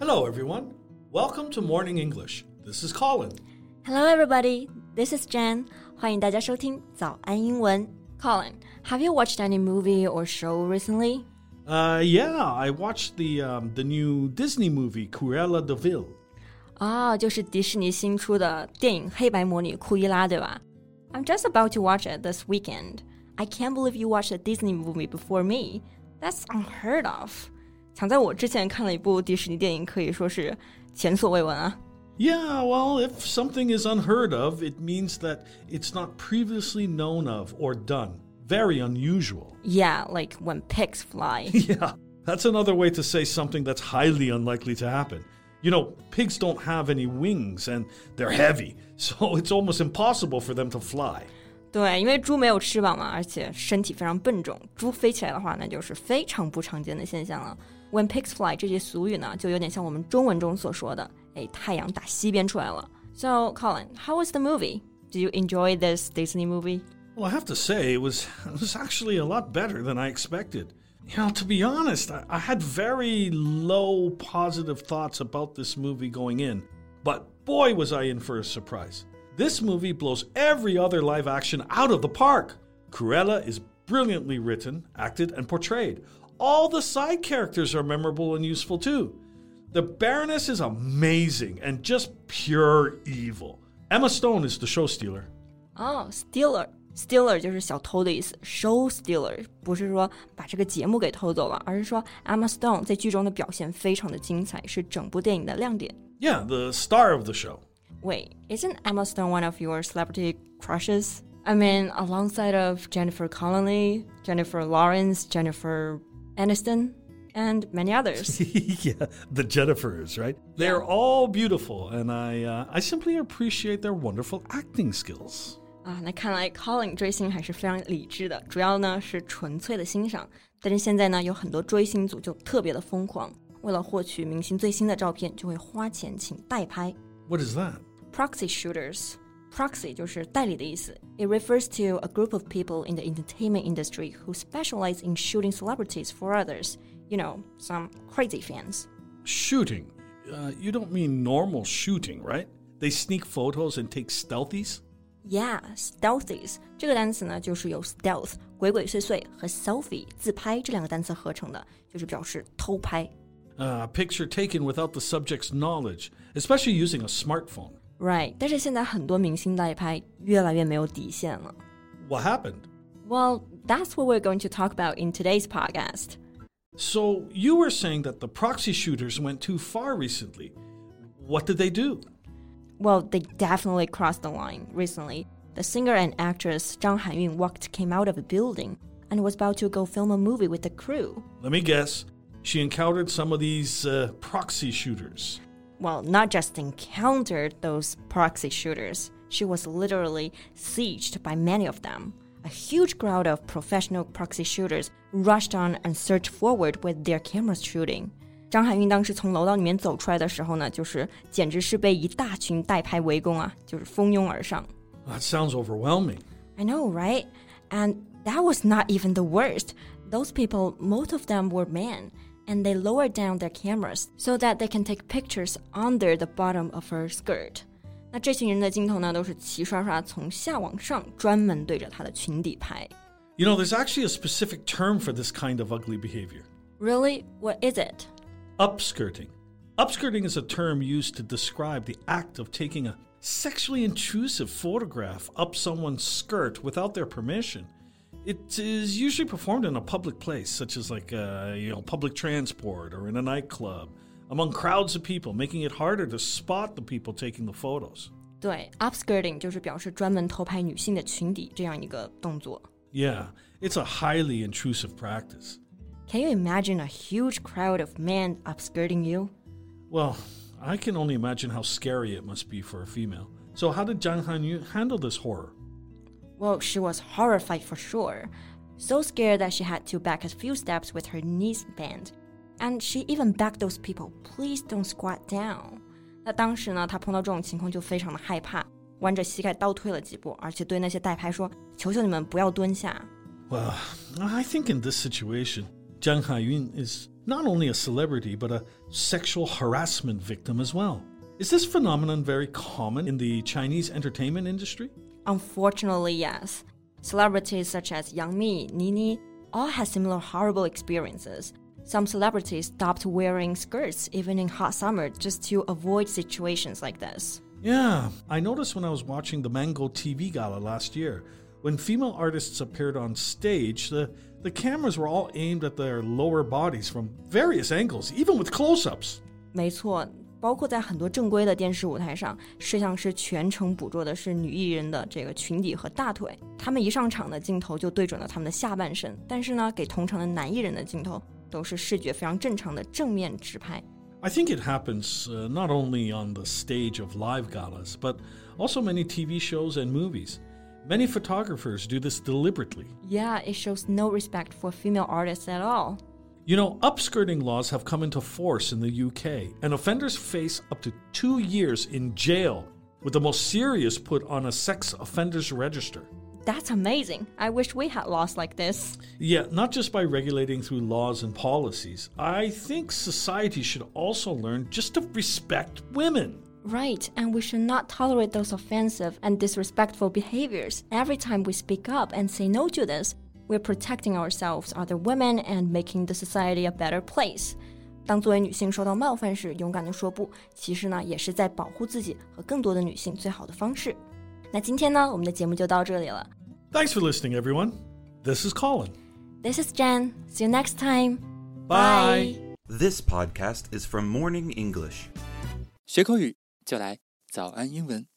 Hello, everyone. Welcome to Morning English. This is Colin. Hello, everybody. This is Jen. 欢迎大家收听早安英文。Colin, have you watched any movie or show recently? Uh, yeah, I watched the um, the new Disney movie Cruella de Vil. 啊，就是迪士尼新出的电影《黑白魔女库伊拉》，对吧？I'm just about to watch it this weekend. I can't believe you watched a Disney movie before me. That's unheard of. 抢在我之前看了一部迪士尼电影，可以说是前所未闻啊。Yeah, well, if something is unheard of, it means that it's not previously known of or done. Very unusual. Yeah, like when pigs fly. Yeah, that's another way to say something that's highly unlikely to happen. You know, pigs don't have any wings and they're heavy, so it's almost impossible for them to fly. 对，因为猪没有翅膀嘛，而且身体非常笨重，猪飞起来的话，那就是非常不常见的现象了。When pigs fly 这句俗语呢，就有点像我们中文中所说的，哎，太阳打西边出来了。So Colin, how was the movie? Did you enjoy this Disney movie? Well, I have to say, it was, it was actually a lot better than I expected. You know, to be honest, I, I had very low positive thoughts about this movie going in, but boy, was I in for a surprise. This movie blows every other live action out of the park. Cruella is brilliantly written, acted, and portrayed. All the side characters are memorable and useful too. The Baroness is amazing and just pure evil. Emma Stone is the show stealer. 哦、oh,，stealer。Stealer 就是小偷的意思，show stealer 不是说把这个节目给偷走了，而是说 Emma Stone 在剧中的表现非常的精彩，是整部电影的亮点。Yeah, the star of the show. Wait, isn't Emma Stone one of your celebrity crushes? I mean, alongside of Jennifer Connelly, Jennifer Lawrence, Jennifer Aniston, and many others. yeah, the Jennifers, right? They're all beautiful, and I, uh, I simply appreciate their wonderful acting skills. 啊，那看来 Colin 追星还是非常理智的，主要呢是纯粹的欣赏。但是现在呢，有很多追星族就特别的疯狂，为了获取明星最新的照片，就会花钱请代拍。 What is that? Proxy shooters. Proxy 就是代理的意思。It refers to a group of people in the entertainment industry who specialize in shooting celebrities for others. You know, some crazy fans. Shooting. Uh, you don't mean normal shooting, right? They sneak photos and take stealthies? Yeah, stealthies 这个单词呢，就是由 stealth 鬼鬼祟祟和 selfie 自拍这两个单词合成的，就是表示偷拍。 Uh, a picture taken without the subject's knowledge, especially using a smartphone. Right，但是现在很多明星代拍越来越没有底线了。 What happened? Well, that's what we're going to talk about in today's podcast. So, you were saying that the proxy shooters went too far recently. What did they do? Well, they definitely crossed the line recently. The singer and actress Zhang Hanyun walked came out of a building and was about to go film a movie with the crew. Let me guess. She encountered some of these uh, proxy shooters. Well, not just encountered those proxy shooters, she was literally sieged by many of them. A huge crowd of professional proxy shooters rushed on and surged forward with their cameras shooting. 张含韵当时从楼道里面走出来的时候呢，就是简直是被一大群代拍围攻啊，就是蜂拥而上。 That sounds overwhelming. I know, right? And that was not even the worst. Those people, most of them were men, and they lowered down their cameras so that they can take pictures under the bottom of her skirt. 那这群人的镜头呢，都是齐刷刷从下往上，专门对着她的裙底拍。 You know, there's actually a specific term for this kind of ugly behavior Really? What is it? upskirting. Upskirting is a term used to describe the act of taking a sexually intrusive photograph up someone's skirt without their permission. it is usually performed in a public place, such as like a, you know public transport or in a nightclub, among crowds of people, making it harder to spot the people taking the photos. 对，upskirting 就是表示专门偷拍女性的裙底这样一个动作。Yeah, it's a highly intrusive practice. Can you imagine a huge crowd of men upskirting you? Well, I can only imagine how scary it must be for a female. So how did Zhang Hanyun handle this horror? Well, she was horrified for sure, so scared that she had to back a few steps with her knees bent. And she even begged those people, please don't squat down. 那当时呢，她碰到这种情况就非常的害怕，弯着膝盖倒退了几步，而且对那些代拍说：“求求你们不要蹲下。” Well, I think in this situation, Zhang Hanyun is not only a celebrity but a sexual harassment victim as well. Is this phenomenon very common in the Chinese entertainment industry? Unfortunately, yes. Celebrities such as Yang Mi, Nini, all had similar horrible experiences. Some celebrities stopped wearing skirts even in hot summer just to avoid situations like this. Yeah, I noticed when I was watching the Mango TV Gala last year. When female artists appeared on stage, the, the cameras were all aimed at their lower bodies from various angles, even with close ups. 没错，包括在很多正规的电视舞台上，摄像师全程捕捉的是女艺人的这个裙底和大腿。他们一上场的镜头就对准了他们的下半身，但是呢，给同场的男艺人的镜头都是视觉非常正常的正面直拍。I think it happens uh, not only on the stage of live galas, but also many TV shows and movies. Many photographers do this deliberately. Yeah, it shows no respect for female artists at all. You know, upskirting laws have come into force in the UK, and offenders face up to two years in jail, with the most serious put on a sex offenders register. That's amazing. I wish we had laws like this. Yeah, not just by regulating through laws and policies. I think society should also learn just to respect women. Right, and we should not tolerate those offensive and disrespectful behaviors. Every time we speak up and say no to this, we're protecting ourselves, other women, and making the society a better place. 当作为女性受到冒犯时，勇敢的说不，其实呢，也是在保护自己和更多的女性最好的方式。那今天呢，我们的节目就到这里了。 Thanks for listening, everyone. This is Colin. This is Jen. See you next time. Bye. This podcast is from Morning English. 学口语就来早安英文。